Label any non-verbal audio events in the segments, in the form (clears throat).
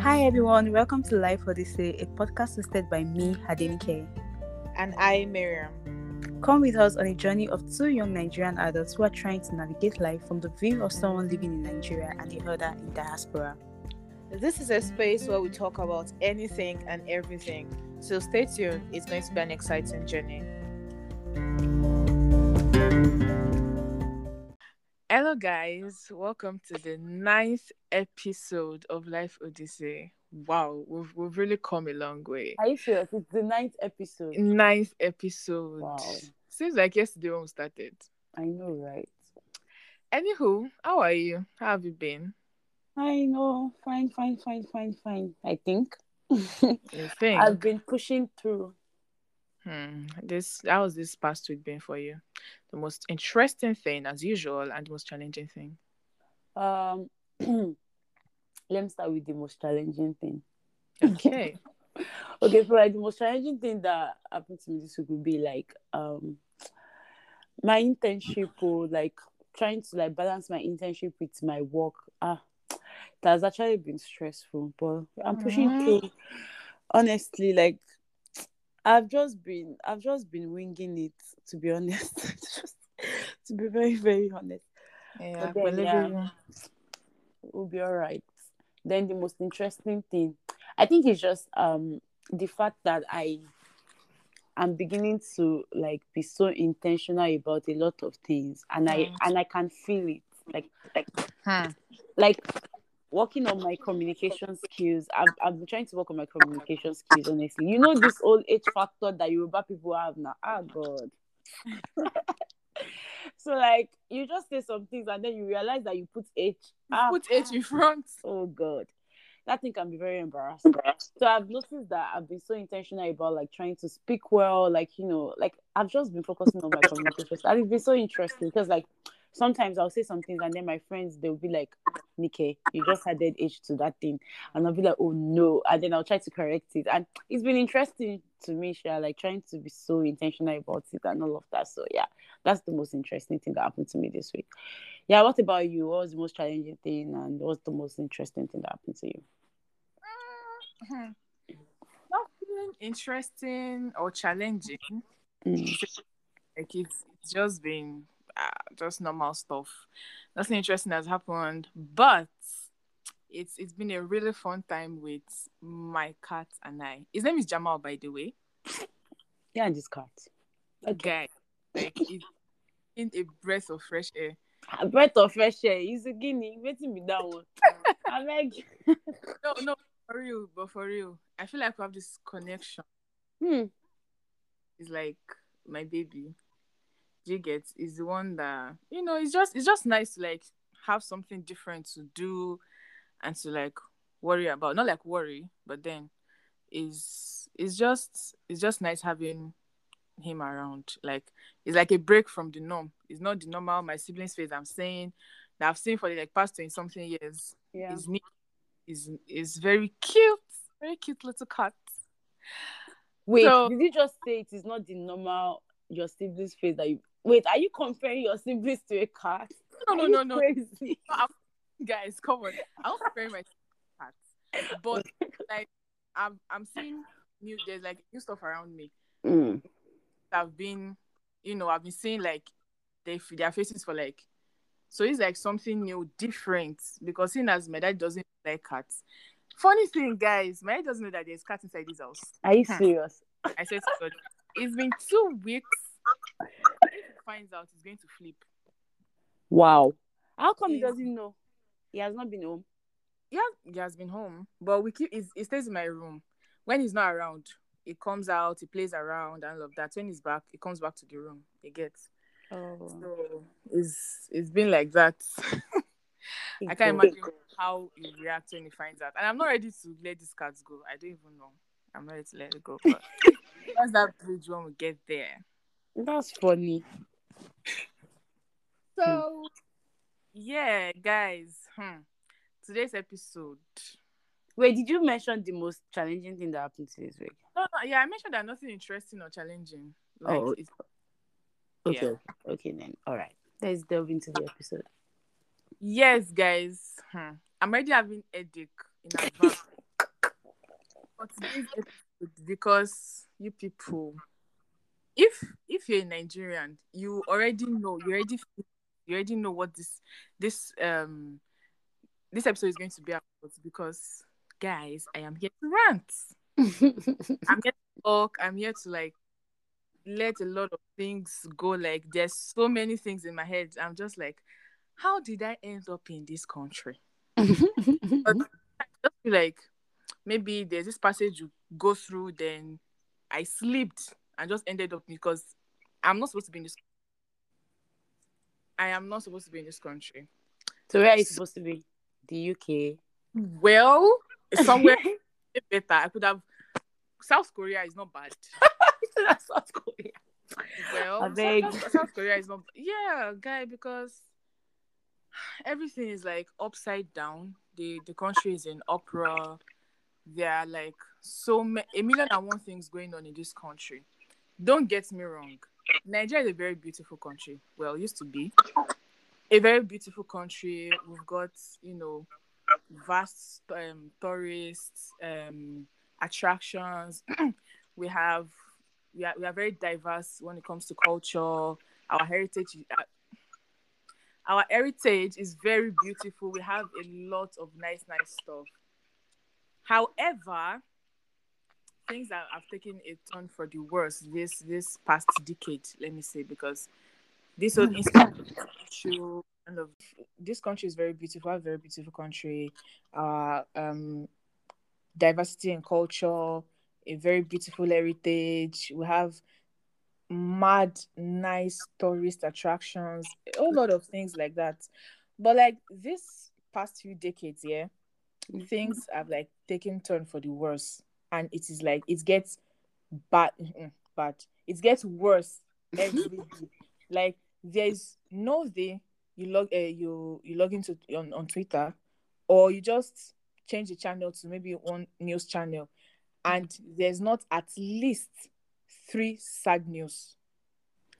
Hi everyone, welcome to Life Odyssey, a podcast hosted by me, Adenike. And I, Miriam. Come with us on a journey of two young Nigerian adults who are trying to navigate life from the view of someone living in Nigeria and the other in diaspora. This is a space where we talk about anything and everything. So stay tuned, it's going to be an exciting journey. Hello, guys. Welcome to the ninth episode of Life Odyssey. Wow, we've, we've really come a long way. Are you serious? It's the ninth episode. Ninth episode. Wow. Seems like yesterday when we started. I know, right? Anywho, how are you? How have you been? I know. Fine, fine, fine, fine, fine. I think. You (laughs) think? I've been pushing through. Hmm. This how has this past week been for you? The most interesting thing, as usual, and the most challenging thing. Um, (clears throat) let me start with the most challenging thing. Okay. (laughs) okay, so like the most challenging thing that happened to me this week would be like um my internship or like trying to like balance my internship with my work. Ah, it has actually been stressful, but I'm pushing Mhm. through. Honestly, like I've just been I've just been winging it to be honest. (laughs) just to be very, very honest. yeah, But then, yeah. We'll be all right. Then the most interesting thing, I think, is just um the fact that I am beginning to like be so intentional about a lot of things, and I Mm. and I can feel it, like like Hmm. like working on my communication skills. I've I've been trying to work on my communication skills. Honestly, you know this old age factor that Yoruba people have now. Ah God. (laughs) so like you just say some things and then you realize that you put H. Ah, Put H in front. oh god that thing can be very embarrassing so i've noticed that i've been so intentional about like trying to speak well like you know like i've just been focusing on my communication skills. and it's been so interesting because like sometimes i'll say some things and then my friends they'll be like Nike, you just added H to that thing. And I'll be like, oh no. And then I'll try to correct it. And it's been interesting to me, Sha, like trying to be so intentional about it and all of that. So yeah, that's the most interesting thing that happened to me this week. Yeah, what about you? What was the most challenging thing and what's the most interesting thing that happened to you? Hmm. Nothing interesting or challenging. Mm. Like it's, it's just been uh, just normal stuff. Nothing interesting has happened, but it's it's been a really fun time with my cat and I. His name is Jamal, by the way. Yeah, and this cat. Guy, like it's in a breath of fresh air. A breath of fresh air. He's a guinea. Waiting me that one. I beg. No, no, for real, but for real, I feel like we have this connection. Hmm. It's like my baby. You get? Is the one that you know. It's just it's just nice to like have something different to do, and to like worry about. Not like worry, but then is it's just it's just nice having him around. Like it's like a break from the norm. It's not the normal my siblings face. I'm saying that I've seen for the like past twenty something years. Yeah. Is neat. Is is very cute. Very cute little cat. Wait, So- did you just say it is not the normal your siblings face that you wait, are you comparing your siblings to a cat? No, no, Are no, you no. Guys, come on. I'm preparing my cats, but (laughs) like I'm I'm seeing new there's like new stuff around me. Mm. I've been, you know, I've been seeing like they their faces for like, so it's like something new, different. Because seeing as my dad doesn't like cats. Funny thing, guys, my dad doesn't know that there's cats inside this house. Are you Hmm. serious? I said it's been two weeks. If he finds out, he's going to flip. Wow. How come he doesn't know? He has not been home. Yeah, he has been home, but we keep. He stays in my room. When he's not around, he comes out. He plays around and all of that. When he's back, he comes back to the room. He gets. Oh. So it's it's been like that. (laughs) I can't imagine how he reacts when he finds out. And I'm not ready to let these cats go. I don't even know. I'm not ready to let it go. But (laughs) that's that bridge when we get there. That's funny. So yeah, guys. Hmm. Today's episode. Wait, did you mention the most challenging thing that happened to this week? No, no, yeah, I mentioned that nothing interesting or challenging. Like Oh, it's Okay. Yeah. Okay then. All right. Let's delve into the episode. Yes, guys. Hmm. I'm already having headache in advance. for today's episode because you people, if if you're a Nigerian, you already know, you already you already know what this this um this episode is going to be about because guys, I am here to rant. (laughs) I'm here to talk. I'm here to like let a lot of things go. Like there's so many things in my head. I'm just like, how did I end up in this country? but I just feel like maybe there's this passage you go through, then I slipped and just ended up because I'm not supposed to be in this. I am not supposed to be in this country. So where are you supposed to be? The UK. Well, somewhere (laughs) better. I could have. South Korea is not bad. (laughs) South Korea. Well, I beg. South, South Korea is not. Yeah, guy, because everything is like upside down. The the country is in uproar. There are like so many, a million and one things going on in this country. Don't get me wrong. Nigeria is a very beautiful country. Well, it used to be a very beautiful country. We've got you know vast um, tourist um, attractions. (clears throat) we have we are, we are very diverse when it comes to culture. Our heritage, uh, our heritage is very beautiful. We have a lot of nice, nice stuff. However, things that have taken a turn for the worse this this past decade. Let me say because this whole issue kind of this country is very beautiful. A very beautiful country. Uh, um, diversity in culture, a very beautiful heritage. We have mad, nice tourist attractions, a whole lot of things like that. But like this past few decades, yeah, things have like taken turn for the worse, and it is like it gets bad, bad. It gets worse every (laughs) day. Like there's no day you log uh, you you log into on, on Twitter, or you just change the channel to maybe one news channel, and there's not at least three sad news.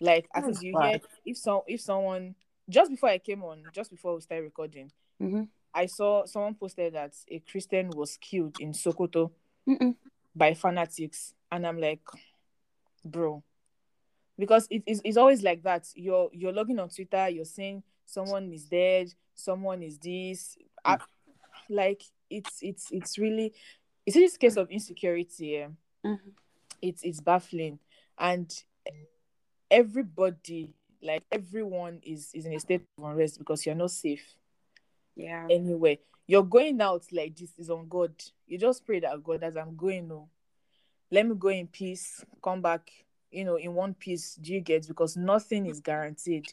Like at least you hear if some if someone just before I came on, just before we started recording, mm-hmm. I saw someone posted that a Christian was killed in Sokoto Mm-mm. by fanatics, and I'm like, bro, because it is it's always like that. You're you're logging on Twitter, you're saying someone is dead, someone is this, I, like it's it's it's really it's this case of insecurity. Yeah? Mm-hmm. It's it's baffling, and everybody like everyone is is in a state of unrest because you're not safe Yeah. anywhere. You're going out like this is on God. You just pray that God, as I'm going, no, let me go in peace, come back, you know, in one piece. Do you get? Because nothing is guaranteed.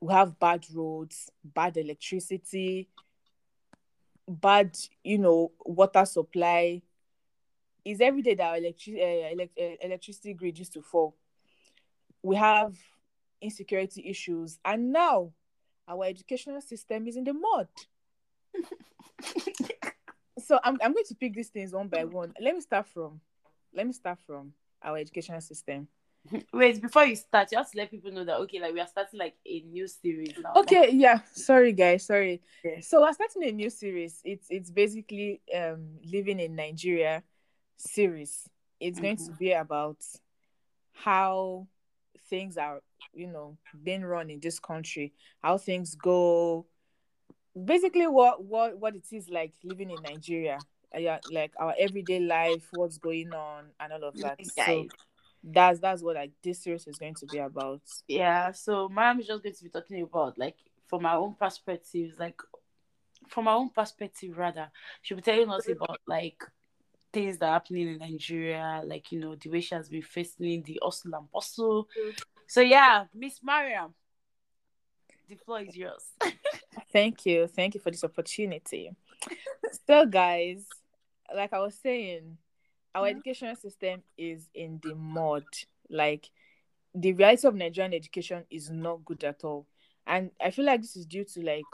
We have bad roads, bad electricity, bad, you know, water supply. Is every day that our electric uh, elect- uh, electricity grid used to fall. We have insecurity issues, and now our educational system is in the mud. So I'm, I'm going to pick these things one by one. Let me start from let me start from our educational system. Wait, before you start, you have to let people know that okay, like we are starting like a new series now. Okay, yeah. Sorry guys, sorry. Yeah. So we're starting a new series. It's it's basically um living in Nigeria series. It's going to be about how things are, you know, being run in this country, how things go, basically what what what it is like living in Nigeria. Uh, Yeah, like our everyday life, what's going on, and all of that. So that's that's what like this series is going to be about. Yeah, so Mariam is just going to be talking about like from our own perspectives, like from our own perspective rather. She'll be telling us about like things that are happening in Nigeria, like you know, the way she has been facing the hustle and bustle. So yeah, Miss Mariam, the floor is yours. (laughs) Thank you. Thank you for this opportunity. so, guys, like I was saying, our Yeah. education system is in the mud. Like, the reality of Nigerian education is not good at all. And I feel like this is due to like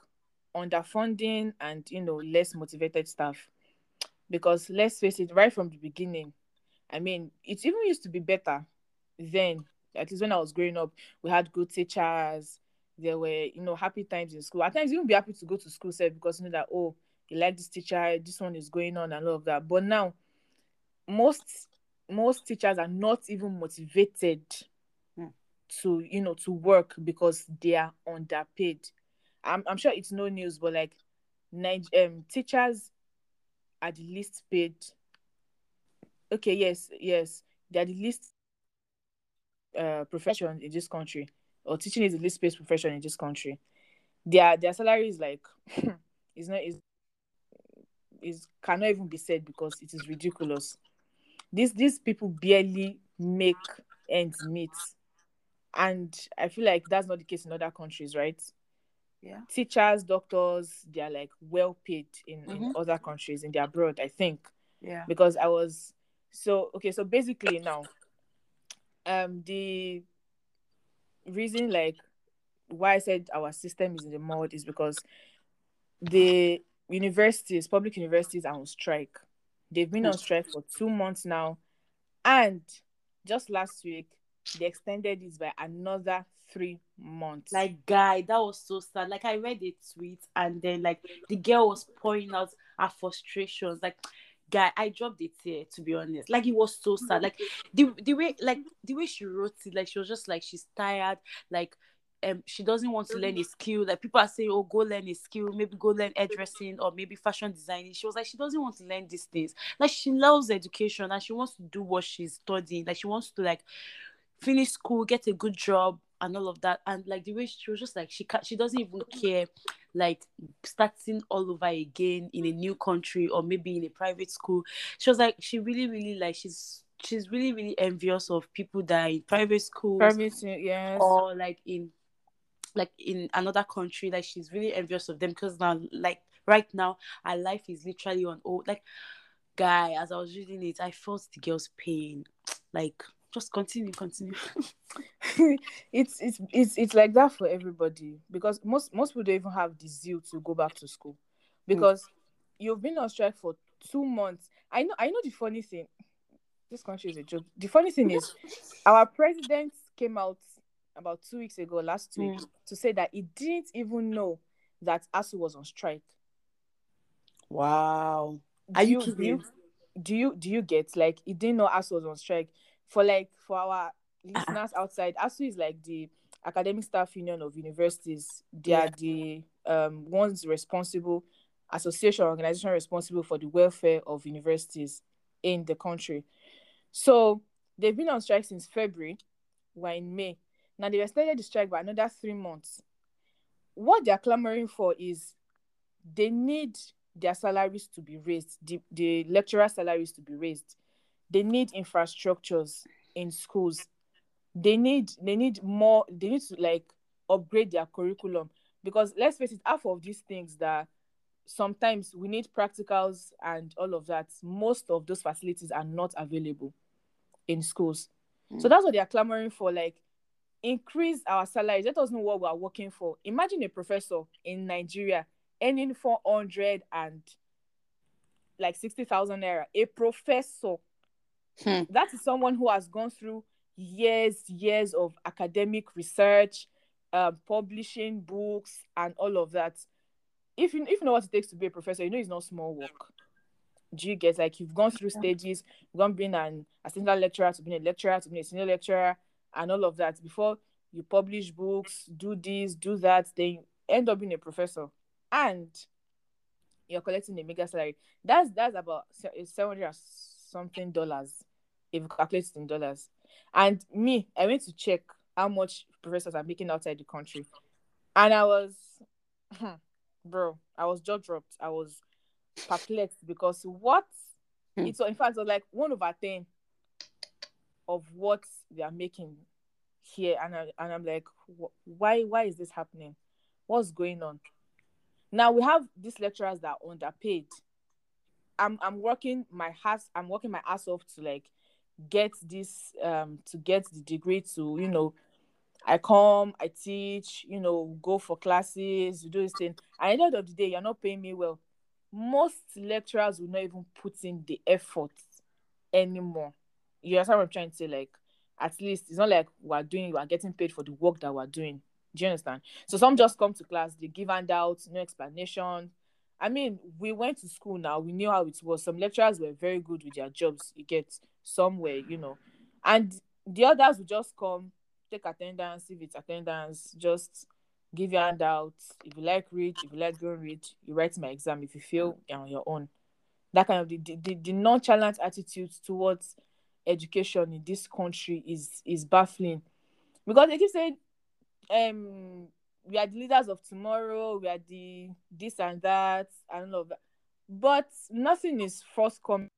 underfunding and, you know, less motivated staff. Because let's face it, right from the beginning, I mean, it even used to be better then. At least when I was growing up, we had good teachers, there were you know happy times in school. At times you won't be happy to go to school sef because you know that oh you like this teacher this one is going on and all of that. But now most most teachers are not even motivated Hmm. to you know to work because they are underpaid. I'm, I'm sure it's no news but like um, teachers are the least paid. Okay yes yes. They're the least uh profession in this country or teaching is the least paid profession in this country their their salary is like (laughs) it's not is is cannot even be said because it is ridiculous these these people barely make ends meet and i feel like that's not the case in other countries right Yeah. teachers doctors they are like well paid in, in Mhm. other countries in the abroad i think Yeah. because i was so okay so basically now um the reason like why i said our system is in the mud is because the universities public universities are on strike they've been on strike for two months now and just last week they extended it by another three months Like guy, that was so sad. Like I read a tweet and then like the girl was pouring out her frustrations. Like guy, I dropped a tear to be honest. Like it was so sad. Like the the way like the way she wrote it, like she was just like she's tired, like um she doesn't want to learn a skill. Like people are saying, Oh, go learn a skill, maybe go learn hairdressing or maybe fashion designing. She was like, she doesn't want to learn these things. Like she loves education and she wants to do what she's studying. Like she wants to like finish school, get a good job, and all of that. And like the way she was just like she ca- she doesn't even care, like starting all over again in a new country or maybe in a private school. She was like she really really like she's she's really really envious of people that are in private schools private yes or like in like in another country. Like she's really envious of them because now like right now our life is literally on hold. Like guy, as I was reading it, I felt the girl's pain. Like just continue, continue. (laughs) it's it's it's it's like that for everybody because most most people don't even have the zeal to go back to school because you've been on strike for two months. I know I know the funny thing. This country is a joke. The funny thing is our president came out about two weeks ago, last week, Mm. to say that he didn't even know that ASUU was on strike. Wow. Do Are you do you kidding? do you do you get like he didn't know ASUU was on strike for like for our listeners outside ASUU is like the academic staff union of universities. They are the um ones responsible association organization responsible for the welfare of universities in the country. So they've been on strike since february. We're in may. Now they've extended the strike by another three months. What they're clamoring for is they need their salaries to be raised, the, the lecturer salaries to be raised. They need infrastructures in schools. They need they need more they need to like upgrade their curriculum because let's face it, half of these things that sometimes we need practicals and all of that. Most of those facilities are not available in schools. So Mm. that's what they are clamoring for. Like increase our salaries. Let us know what we are working for. Imagine a professor in Nigeria earning 400 and like 60,000 naira. A professor. Hmm. That is someone who has gone through years, years of academic research, uh, publishing books, and all of that. If you if you know what it takes to be a professor, you know it's not small work. Do you get like you've gone through stages, you've gone being an assistant lecturer to being a lecturer to being a senior lecturer, and all of that before you publish books, do this, do that, then you end up being a professor, and you're collecting a mega salary. That's that's about se- seven hundred something dollars if you calculate it in dollars. And me, I went to check how much professors are making outside the country, and I was, bro, I was jaw dropped. I was perplexed because what Hmm. it's in fact it was like one over ten of what they are making here, and I, and I'm like, wh- why why is this happening? What's going on? Now we have these lecturers that are underpaid. I'm I'm working my ass I'm working my ass off to like get this um to get the degree to you know I come I teach you know go for classes do this thing. And at the end of the day you're not paying me well. Most lecturers will not even put in the effort anymore. You understand what I'm trying to say? Like at least it's not like we're doing we're getting paid for the work that we're doing. Do you understand? So some just come to class they give handouts no explanation I mean, we went to school now. We knew how it was. Some lecturers were very good with their jobs. You get somewhere, you know, and the others would just come, take attendance, if it's attendance, just give you handouts. If you like read, if you like don't read, you write my exam. If you fail, you're on your own. That kind of the, the, the nonchalant attitude towards education in this country is is baffling because they keep saying um we are the leaders of tomorrow we are the this and that and all of that. But nothing is forthcoming.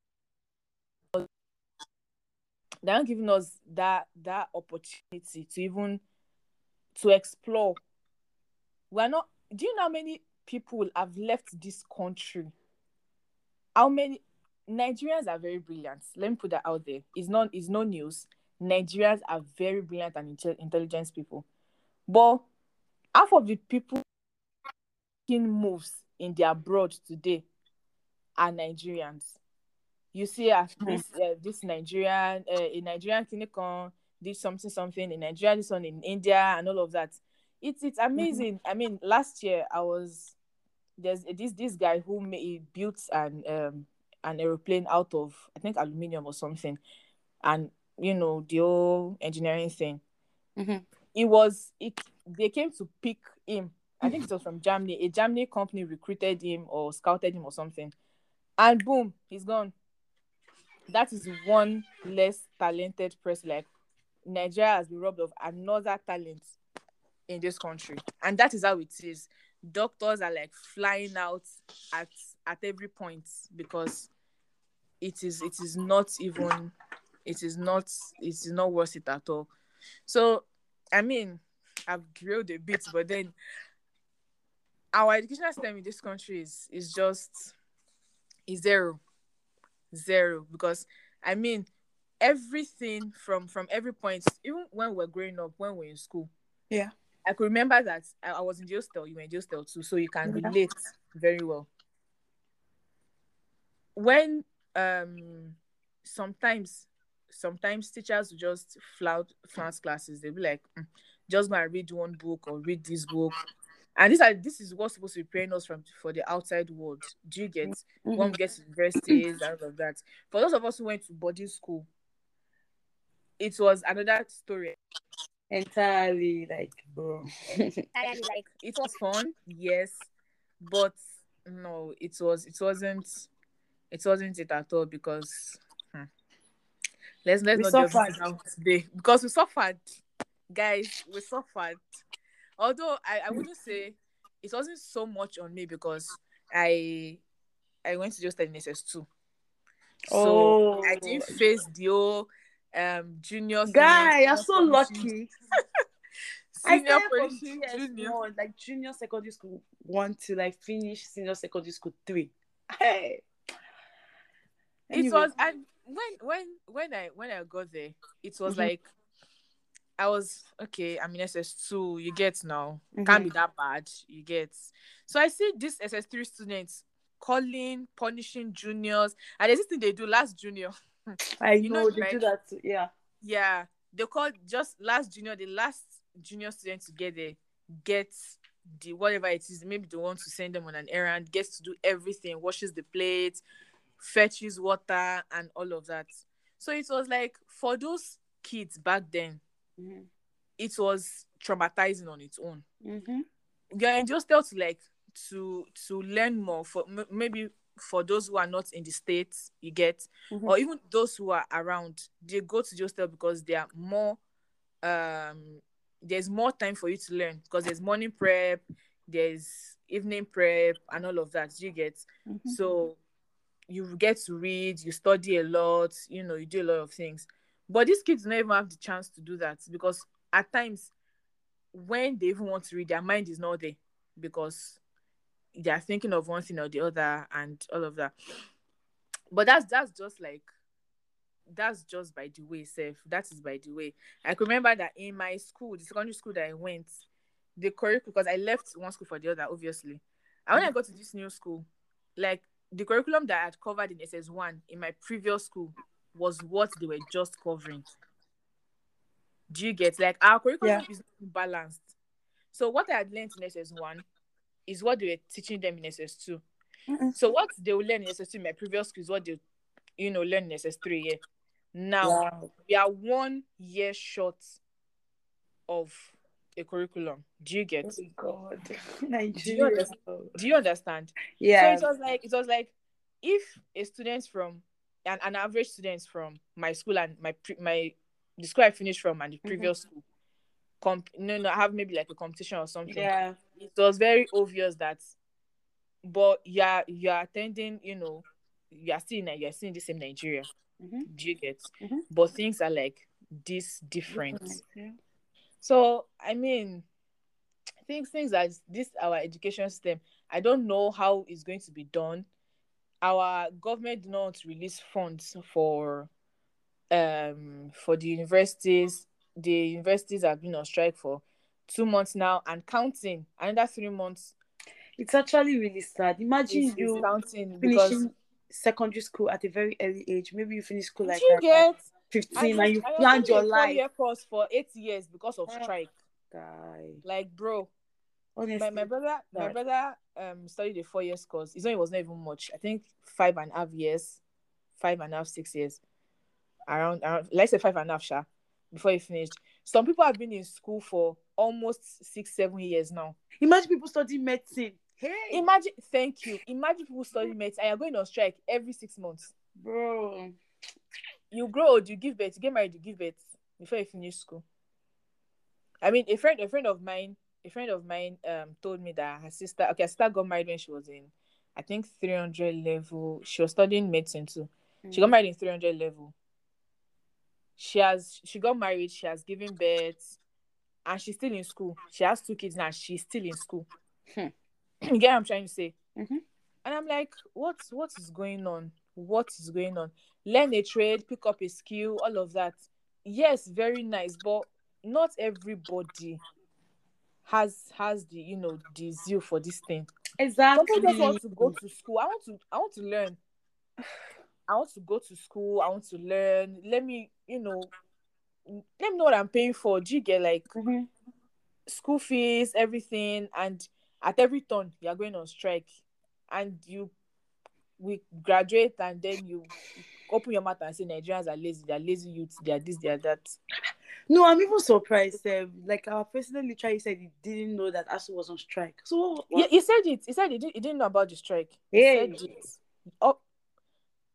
They're not giving us that that opportunity to even to explore. We're not do you know how many people have left this country? How many nigerians are very brilliant. Let me put that out there. It's not it's no news. Nigerians are very brilliant and inte- intelligent people. But half of the people making moves in the abroad today are nigerians. You see uh, this uh, this nigerian uh, a nigerian clinicon did something something in nigeria this one in india and all of that. It's it's amazing. I mean last year i was there's this this guy who made built an um an aeroplane out of i think aluminium or something. And you know the whole engineering thing. Mhm. It was it they came to pick him. I think it was from germany. A germany company recruited him or scouted him or something. And boom he's gone. That is one less talented person like nigeria has been robbed of another talent in this country. And that is how it is. Doctors are like flying out at at every point because it is it is not even it is not it is not worth it at all. So i mean i've drilled a bit but then our educational system in this country is is just is zero zero because i mean everything from from every point even when we're growing up when we're in school Yeah. i could remember that i, I was in the hostel you were in the hostel too so you can Yeah. relate very well when um sometimes sometimes teachers will just flout flounce classes. They'll be like "Mm, just go and read one book or read this book. And this are this is what's supposed to be preparing us from for the outside world. Do you get? When we get to universities and all of that. For those of us who went to boarding school it was another story. Entirely like bro. (laughs) Like it was fun yes but no it was it wasn't it wasn't it at all because hmm, let's let's We not suffered. into today because we suffered guys we suffered although I, I wouldn't say it wasn't so much on me because I I went to just SS2 so Oh. I didn't face the whole um junior guy you're so lucky (laughs) senior position, junior one, like junior secondary school one to like finish senior secondary school three. (laughs) Hey. it was and when when when i when i got there it was Mhm. like i was okay i'm in ss2 you get now Mhm. can't be that bad you get so i see this ss3 students calling punishing juniors and there's this thing they do last junior (laughs) I you know, know, they do that too. Yeah. yeah they call just last junior the last junior student to get there gets the whatever it is maybe they want to send them on an errand gets to do everything washes the plates fetches water and all of that so it was like for those kids back then Mm-hmm. it was traumatizing on its own Mm-hmm. you're in just to like to to learn more for m- maybe for those who are not in the states you get Mhm. or even those who are around they go to hostel because they are more um there's more time for you to learn because there's morning prep there's evening prep and all of that you get Mhm. so you get to read you study a lot you know you do a lot of things. But these kids don't even have the chance to do that because at times when they even want to read their mind is not there because they are thinking of one thing or the other and all of that. But that's that's just like that's just by the way self. That is by the way. I can remember that in my school the secondary school that i went the curriculum because i left one school for the other obviously. And when i mm. got to this new school like the curriculum that i had covered in ss1 in my previous school was what they were just covering do you get like our curriculum is balanced so what i had learned in ss1 is what they were teaching them in ss2 Mm-mm. So what they will learn in SS2 in my previous school is what they, you know, learn in SS3. Yeah. Now we are one year short of a curriculum. Do you get? Oh God. (laughs) Do you Nigeria. understand? Do you understand? Yeah. So it was like it was like if a student from an, an average student from my school and my pre, my the school I finished from and the Mm-hmm. previous school, comp no no have maybe like a competition or something. yeah. It was very obvious that, but yeah, you are attending. You know, you are seeing in you are still in the same Nigeria. Mhm. Do you get? Mhm. But things are like this different. Yeah. So I mean, things things as this our education system. I don't know how it's going to be done. Our government did not release funds for um for the universities. The universities have been on strike for two months now and counting. Another three months It's actually really sad. Imagine is you counting because finishing secondary school at a very early age. Maybe you finish school like do you at get 15 I and you I planned your life. four-year course for eight years because of Ah. strike. Guy. Like bro, Honestly. my, my brother my brother um studied a four years course. His own was not even much. I think five and a half years, five and a half, six years. Around around let's say five and a half, sha, before he finished. Some people have been in school for almost six, seven years now. Imagine people studying medicine. Hey, Imagine thank you. Imagine people studying medicine and you're going on strike every six months. bro. You grow old, you give birth, you get married, you give birth before you finish school. I mean, a friend, a friend of mine, a friend of mine, um, told me that her sister, okay, her sister got married when she was in, I think, three hundred level. She was studying medicine too. She got married in three hundred level. She has, she got married. She has given birth, and she's still in school. She has two kids now. She's still in school. Hmm. you get what I'm trying to say? Mhm. And I'm like, what's what is going on? What is going on? Learn a trade, pick up a skill, all of that. Yes, very nice, but not everybody has has the you know the zeal for this thing. exactly Some people just want to go to school. I want to I want to learn. (sighs) I want to go to school. I want to learn. Let me, you know, let me know what I'm paying for. Do you get like Mhm. school fees, everything, and at every turn you are going on strike, and you we graduate and then you open your mouth and say Nigerians are lazy, they're lazy youths, they are this, they are that. No, I'm even surprised. Um, like our president literally said he didn't know that ASUU was on strike. So what, He, he said it. He said he didn't, he didn't know about the strike. He Hey. said it. Oh,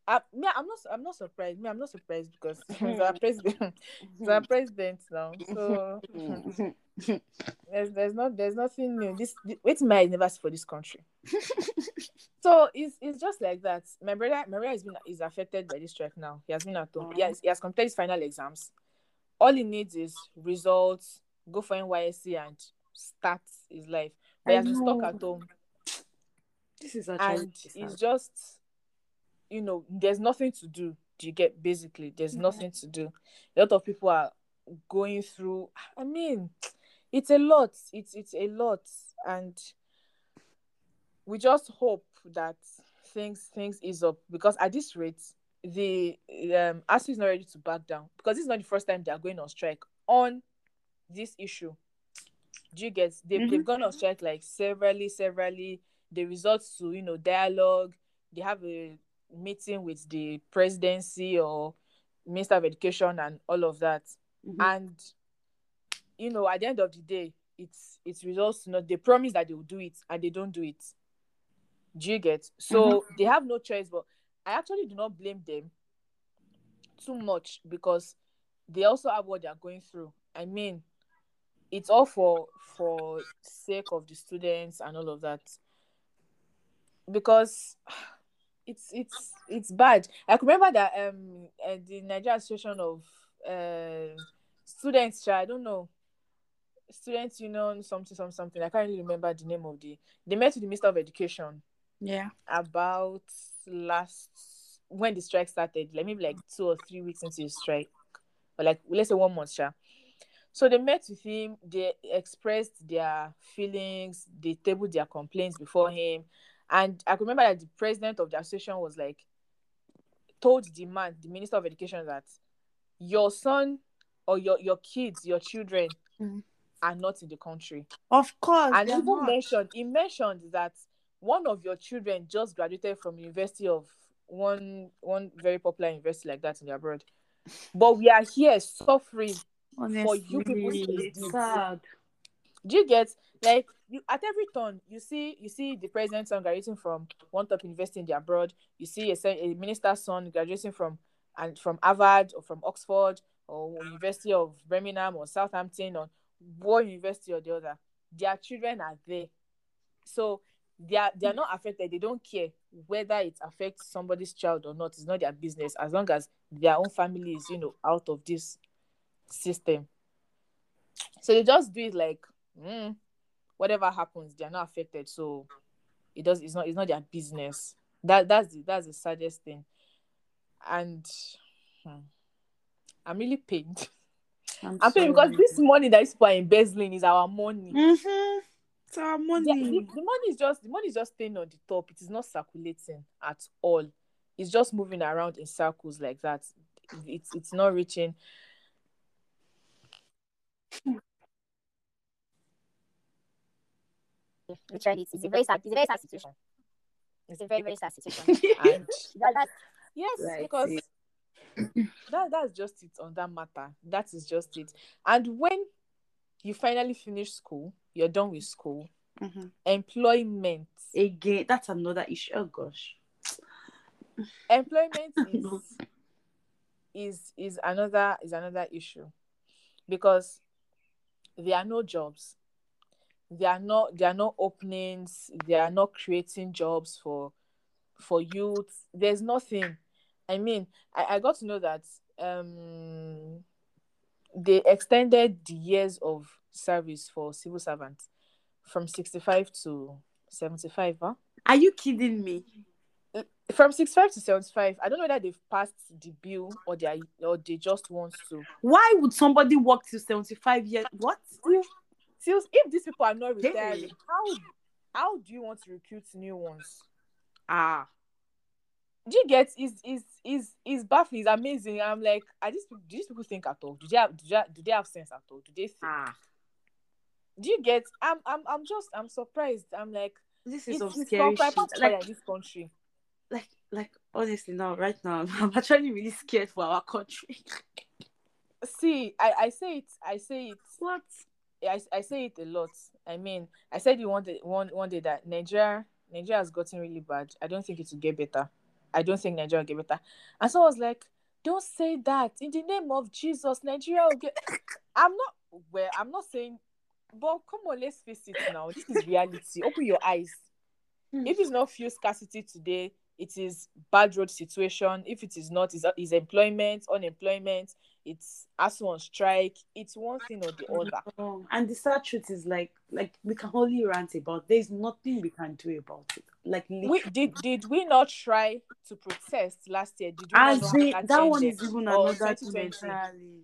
I, me, I'm not. I'm not surprised. Me, I'm not surprised because (laughs) he's our president. He's our president now. So (laughs) there's there's not there's nothing new. This wait my never see for this country. (laughs) so it's it's just like that. My brother, brother has been is affected by this strike now. He has been at home. He has, he has completed his final exams. All he needs is results. Go for NYSC and start his life. But he I has been stuck at home this is actually and it's just you know there's nothing to do do you get basically there's nothing to do a lot of people are going through i mean it's a lot it's it's a lot and we just hope that things things ease up because at this rate the um ASUU is not ready to back down because this is not the first time they are going on strike. On this issue do you get they've, they've gone on strike like severally severally. The results to you know dialogue they have a meeting with the presidency or minister of education and all of that. Mhm. and you know at the end of the day it's it results to not they promise that they will do it and they don't do it do you get? So they have no choice but i actually do not blame them too much because they also have what they are going through. I mean it's all for for sake of the students and all of that. Because it's it's it's bad. I remember that um uh, the nigeria association of uh, students i don't know. Students union something something something. I can't really remember the name of the they met with the minister of education yeah. about last when the strike started, like maybe like two or three weeks into the strike, or like let's say one month, sha. So they met with him, they expressed their feelings, they tabled their complaints before him. And I can remember that the president of the association was like told the man, the minister of education, that your son or your, your kids, your children Mhm. are not in the country Of course. and even not. mentioned he mentioned that one of your children just graduated from university of one one very popular university like that in the abroad but we are here suffering for you people to Honestly, do. sad. do you get like you at every turn you see you see the president's son graduating from one top university in the abroad you see a, a minister's son graduating from and from harvard or from oxford or university of birmingham or southampton or one university or the other their children are there so they are they are not affected. They don't care whether it affects somebody's child or not. It's not their business. As long as their own family is you know out of this system. So they just do it like mm, whatever happens they're not affected. So it does it's not it's not their business. That that's the that's the saddest thing. And hmm, i'm really pained. I'm pained because this money that is people are embezzling is our money. Mm-hmm. It's our the, money. the, the money is just the money is just staying on the top. It is not circulating at all. It's just moving around in circles like that. It's it's not reaching. It's, it's a very sad it's a very sad situation. It's a very very sad situation. (laughs) And (laughs) that, that, yes Right. because (clears throat) that that's just it on that matter. That is just it. And when you finally finish school you're done with school. Mhm. employment. Again, that's another issue. Oh gosh. employment (laughs) is is is another is another issue. Because there are no jobs. There are not there are no openings. They are not creating jobs for for youth. There's nothing. I mean i, I got to know that um they extended the years of service for civil servants from 65 to 75 huh? Are you kidding me? from 65 to 75 i don't know whether they've passed the bill or they are, or they just want to Why would somebody work till 75 years? What? still if these people are not Hey. retiring how how do you want to recruit new ones Ah. do you get is is is is baffling it's amazing i'm like are these people do these people think at all do they have do they, do they have sense at all do they think Ah. Do you get i'm i'm, I'm just i'm surprised i'm like This is some scary shit. Like, this country like, like, honestly, now, right now, (laughs) I'm actually really scared for our country. see i i say it i say it What? I, I say it a lot. I mean, I said it one day, one, one day that Nigeria Nigeria has gotten really bad. I don't think it will get better. I don't think Nigeria will get better. And so I was like, don't say that. In the name of Jesus, Nigeria will get. I'm not, well, I'm not saying, but come on, let's face it now. This is reality. Open your eyes. Hmm. If it's not fuel scarcity today, it is bad road situation. If it is not, is is employment, unemployment, it's as on strike. It's one thing or the other. Oh, and the sad truth is like like we can only rant about there's nothing we can do about it like we did did we not try to protest last year? Did we not they, that one is even another thing 2020?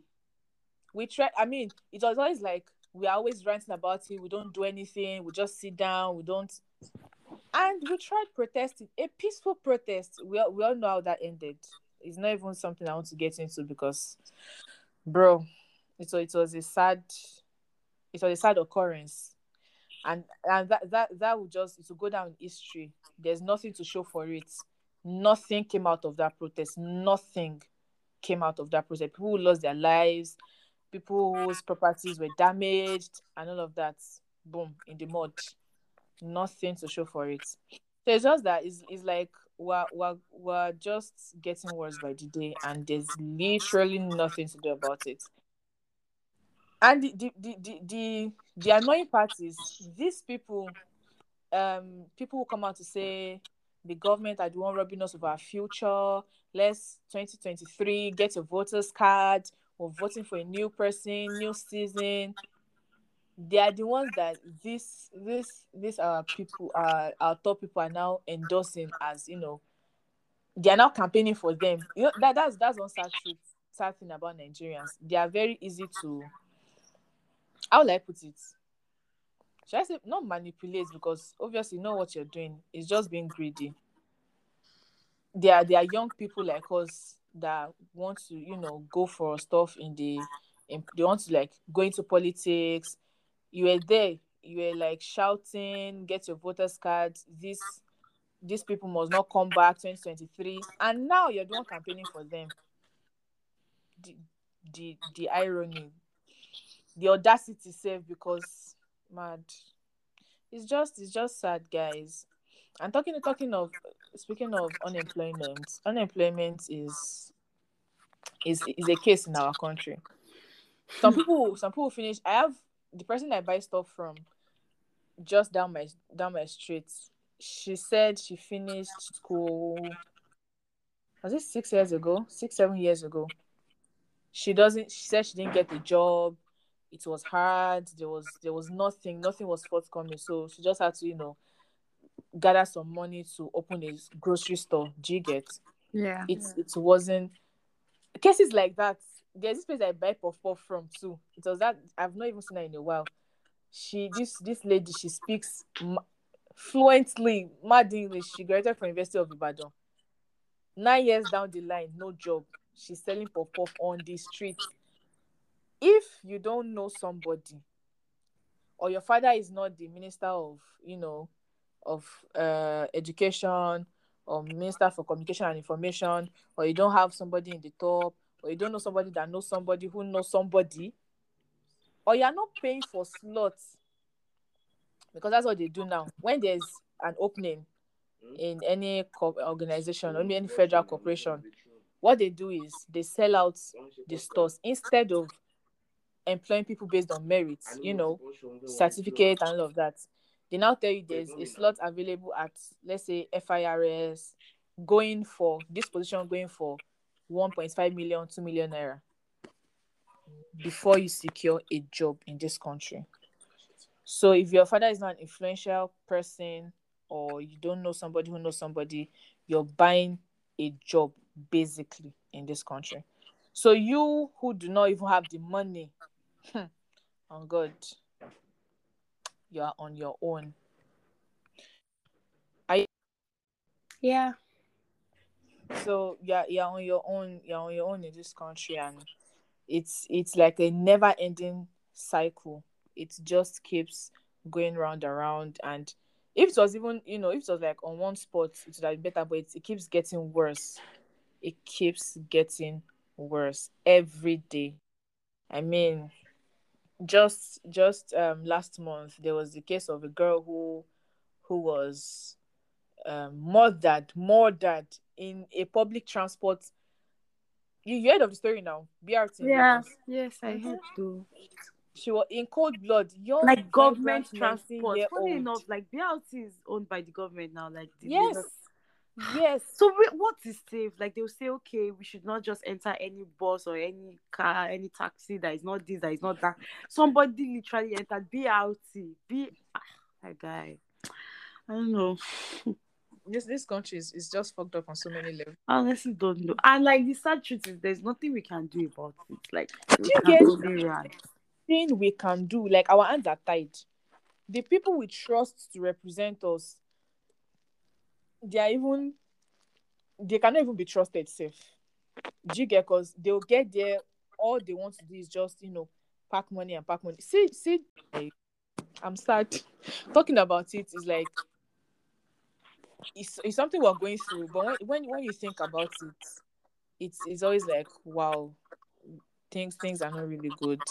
We tried. I mean, it was always like we are always ranting about it. We don't do anything. We just sit down. We don't. And we tried protesting, a peaceful protest. We all, we all know how that ended. It's not even something I want to get into because, bro, it it was a sad, it was a sad occurrence, and and that that that would just it will go down in history. There's nothing to show for it. Nothing came out of that protest. Nothing came out of that protest. People lost their lives, people whose properties were damaged, and all of that. Boom in the mud. Nothing to show for it. So it's just that it's, it's like we're, we're, we're just getting worse by the day, and there's literally nothing to do about it. And the the, the, the, the, the annoying part is these people, um, people who come out to say the government are the one robbing us of our future. Let's 2023 get a voters card. We're voting for a new person, new season. They are the ones that this this these our uh, people are our top people are now endorsing as you know they are now campaigning for them. You know that that's that's one sad truth sad thing about Nigerians. They are very easy to how will I put it? Should I say not manipulate because obviously you know what you're doing. It's just being greedy. There are there are young people like us that want to, you know, go for stuff in the in, they want to like go into politics. You were there you were like shouting, get your voters card. This these people must not come back 2023, and now you're doing campaigning for them. The the the irony, the audacity, save because mad. It's just it's just sad, guys. And talking talking of speaking of unemployment, unemployment is is is a case in our country. Some (laughs) people some people finish. I have the person I buy stuff from just down my down my street. She said she finished school. Was it six years ago? Six seven years ago. She doesn't. She said she didn't get a job. It was hard. There was there was nothing. Nothing was forthcoming. So she just had to you know gather some money to open a grocery store. Do you get? Yeah. It it wasn't cases like that. There's this place I buy puff puff from too. It was that I've not even seen her in a while. She this this lady she speaks ma- fluently mad English. She graduated from University of Ibadan. Nine years down the line, no job. She's selling puff puff on the street. If you don't know somebody, or your father is not the minister of you know of uh, education or minister for communication and information or you don't have somebody in the top or you don't know somebody that knows somebody who knows somebody or you're not paying for slots. Because that's what they do now. When there's an opening in any co- organization or any federal corporation what they do is they sell out the stores instead of employing people based on merit you know certificate and all of that they now tell you there's a slot available at let's say FIRS going for this position going for 1.5 million 2 million naira before you secure a job in this country. So if your father is not an influential person or you don't know somebody who knows somebody you're buying a job basically in this country. So you who do not even have the money hmm, on god you are on your own. I yeah. So yeah, you're on your own. You're on your own in this country, and it's it's like a never-ending cycle. It just keeps going round and round. And if it was even you know if it was like on one spot, it would have been better. But it, it keeps getting worse. It keeps getting worse every day. I mean, just just um last month there was the case of a girl who who was um murdered murdered in a public transport you, you heard of the story now brt Yeah. Yes, I heard too. she was in cold blood young Like government transport. 19-year-old. Funny enough, like brt is owned by the government now. Like the yes yes So we, what is safe? Like they'll say, okay, we should not just enter any bus or any car, any taxi that is not this, that is not that. Somebody literally entered BRT. B, ah, that guy. I don't know. (laughs) this this country is, is just fucked up on so many levels I honestly don't know. And like the sad truth is, there's nothing we can do about it. Like we you get- thing we can do like our hands are tied the people we trust to represent us they are even they cannot even be trusted safe. Do you get? Because they'll get there all they want to do is just you know pack money and pack money. See see i'm sad. Talking about it is like it's, it's something we're going through but when, when when you think about it it's it's always like wow things things are not really good.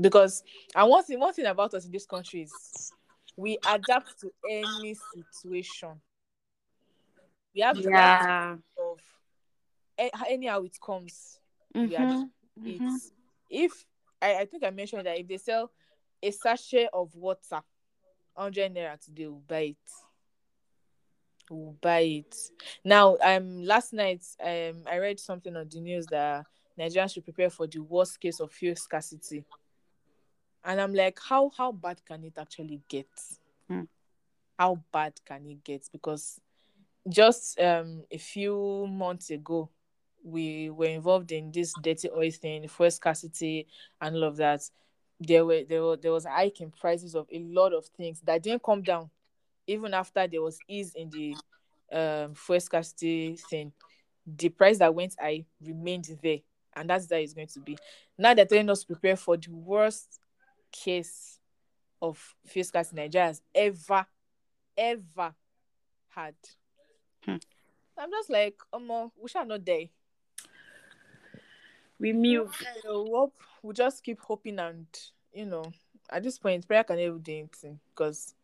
Because and one thing one thing about us in this country is we adapt to any situation we have the Yeah. of anyhow it comes we Mhm, adapt mhm. it's if I, I think I mentioned that if they sell a sachet of water, hundred naira today, we'll buy it. We'll buy it. Now, um, last night, um, I read something on the news that Nigerians should prepare for the worst case of fuel scarcity, and I'm like, how how bad can it actually get? Hmm. How bad can it get? Because just um a few months ago, we were involved in this dirty oil thing, fuel scarcity, and all of that. There were there were there was hike in prices of a lot of things that didn't come down, even after there was ease in the um fuel scarcity thing. The price that went high remained there, and that's how it's going to be. Now they're telling us prepare for the worst case of face cards Nigeria has ever, ever had. Hmm. I'm just like, um, we shall not die. We move. We just keep hoping and you know at this point prayer can never do anything because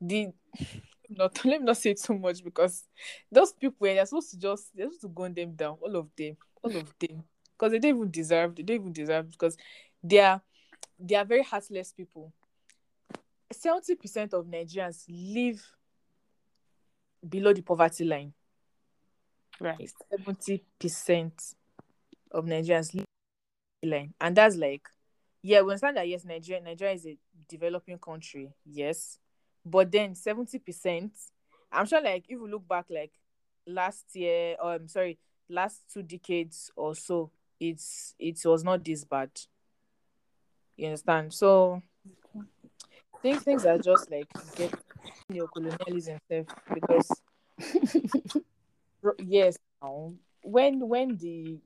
the (laughs) not (laughs) let me not say too much because those people they're supposed to just they're supposed to gun them down all of them all of them because they don't even deserve they don't even deserve because they are they are very heartless people 70% of Nigerians live below the poverty line Right. 70% of Nigerians line. And that's like, yeah, we understand that yes, Nigeria, Nigeria is a developing country, yes. But then 70%, I'm sure like if we look back like last year, or I'm sorry, last two decades or so, it's it was not this bad. You understand? So things things are just like get neocolonialism stuff because (laughs) yes when when the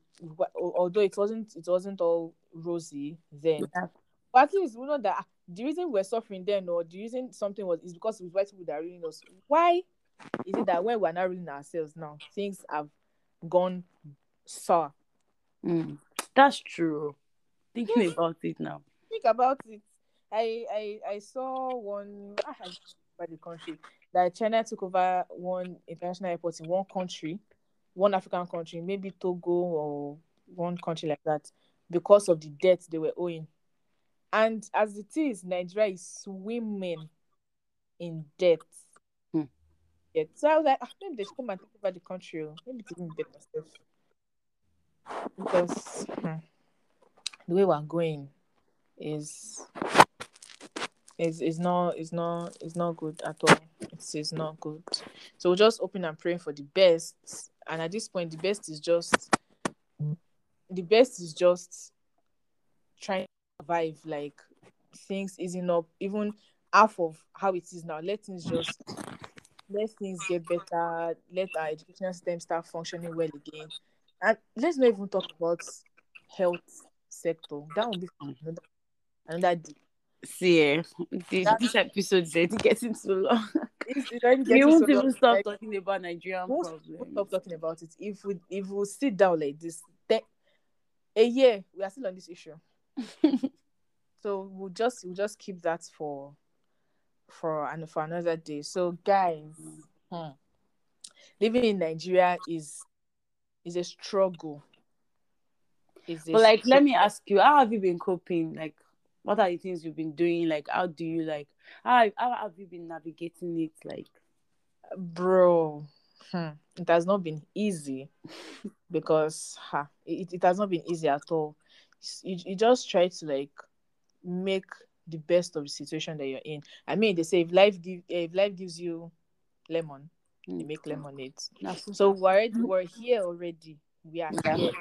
although it wasn't it wasn't all rosy then Yeah. but at least we know that ah, the reason we're suffering then or the reason something was is because it was white people that are ruling us why is it that when we're not ruling ourselves now things have gone sour Mm. That's true. Thinking about it now. think about it i i i saw one I don't the country that china took over one international airport in one country one african country maybe togo or one country like that because of the debt they were owing and as it is nigeria is swimming in debt Hmm. Yeah, so I was like, ah, maybe they should come and take over the country. oh. Maybe it's even better stuff. Because hmm, the way we're going is is is not is not is not good at all. It's, it's not good. So we're just open and praying for the best. And at this point, the best is just the best is just trying to survive. Like things easing up, even half of how it is now. Let things just let things get better. Let our educational system start functioning well again. And let's not even talk about health sector. That would be another another. See, eh, this, this episode is (laughs) getting too long. It's, already we won't so even long, stop like, talking about Nigerian we'll, problems. we'll stop talking about it. If we if we sit down like this, then a year we are still on this issue. (laughs) so we'll just we'll just keep that for for and for another day. So guys, hmm, living in Nigeria is is a struggle. Is a But like, let me ask you, how have you been coping? Like, what are the things you've been doing? Like, how do you like? How how have you been navigating it? Like, bro hmm, it has not been easy (laughs) because ha, it, it has not been easy at all you, you just try to like make the best of the situation that you're in i mean they say if life give if life gives you lemon you Mm. make lemonade so we're we're here already we are here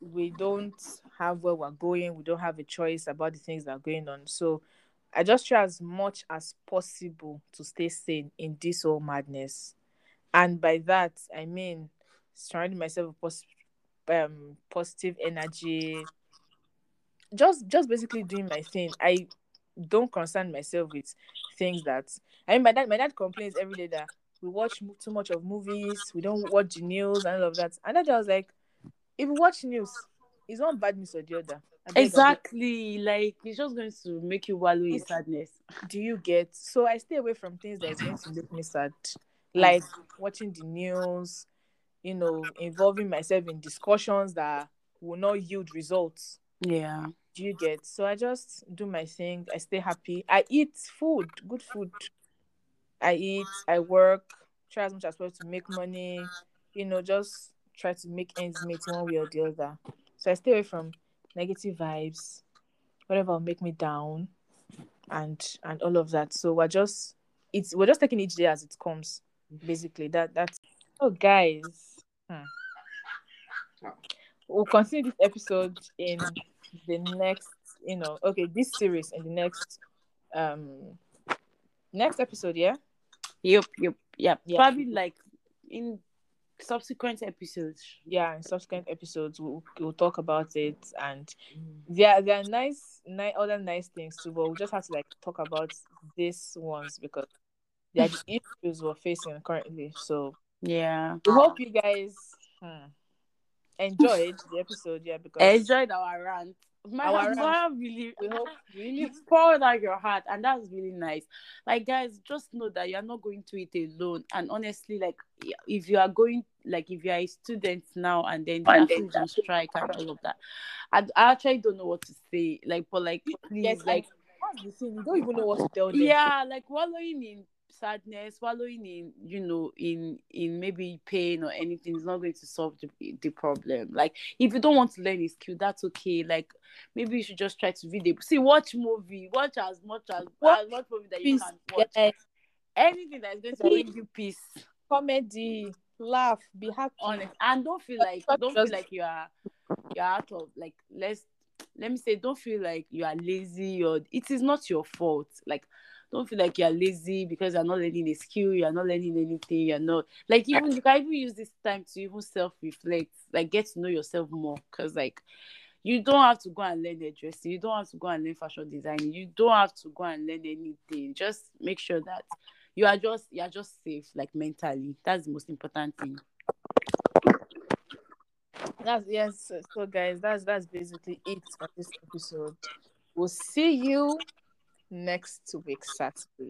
we don't have where we're going we don't have a choice about the things that are going on. So i just try as much as possible to stay sane in this whole madness. And by that i mean surrounding myself with pos- um, positive energy just just basically doing my thing. I don't concern myself with things that i mean my dad my dad complains every day that we watch too much of movies we don't watch the news and all of that. And i was like if you watch news. It's one bad news or the other. I beg, I beg. exactly. Like it's just going to make you wallow in sadness. do you get so i stay away from things that is going to make me sad. (laughs) Like watching the news you know involving myself in discussions that will not yield results. Yeah. do you get so i just do my thing. I stay happy. I eat food good food. I eat i work try as much as possible to make money. You know just try to make ends meet one way or the other so i stay away from negative vibes whatever will make me down and and all of that so we're just it's we're just taking each day as it comes basically that that's oh guys hmm. we'll continue this episode in the next you know okay this series in the next um next episode yeah Yep. Yep. Yep. Yeah. Probably like in subsequent episodes. yeah in subsequent episodes we'll, we'll talk about it and there there are nice nice other nice things too but we just have to like talk about these ones because they are the (laughs) issues we're facing currently. So Yeah. we hope you guys hmm, enjoyed the episode. Yeah, because I enjoyed our rant. My Our rant. really we hope (laughs) really you (laughs) poured out your heart and that's really nice like guys just know that you're not going to it alone and honestly like if you are going like if you are a student now and then And strike and all of that. I, I actually don't know what to say like but like please yes, like like that's. You don't even know what to tell them. yeah like wallowing in sadness wallowing in you know in in maybe pain or anything is not going to solve the, the problem. Like if you don't want to learn a skill that's okay. Like maybe you should just try to read it see watch movie. Watch as much as Watch as much movie that you can watch. Yes. anything that is going to bring you peace. Comedy, laugh, be happy. honest. And don't feel like don't feel like you are you're out of like let's let me say don't feel like you are lazy or it is not your fault. Like don't feel like you're lazy because you're not learning a skill you're not learning anything you're not like even you can even use this time to even self-reflect like get to know yourself more. Because like you don't have to go and learn the dressing you don't have to go and learn fashion designing you don't have to go and learn anything. Just make sure that you are just you are just safe like mentally that's the most important thing That's yes. So guys, that's that's basically it for this episode. We'll see you next week Saturday.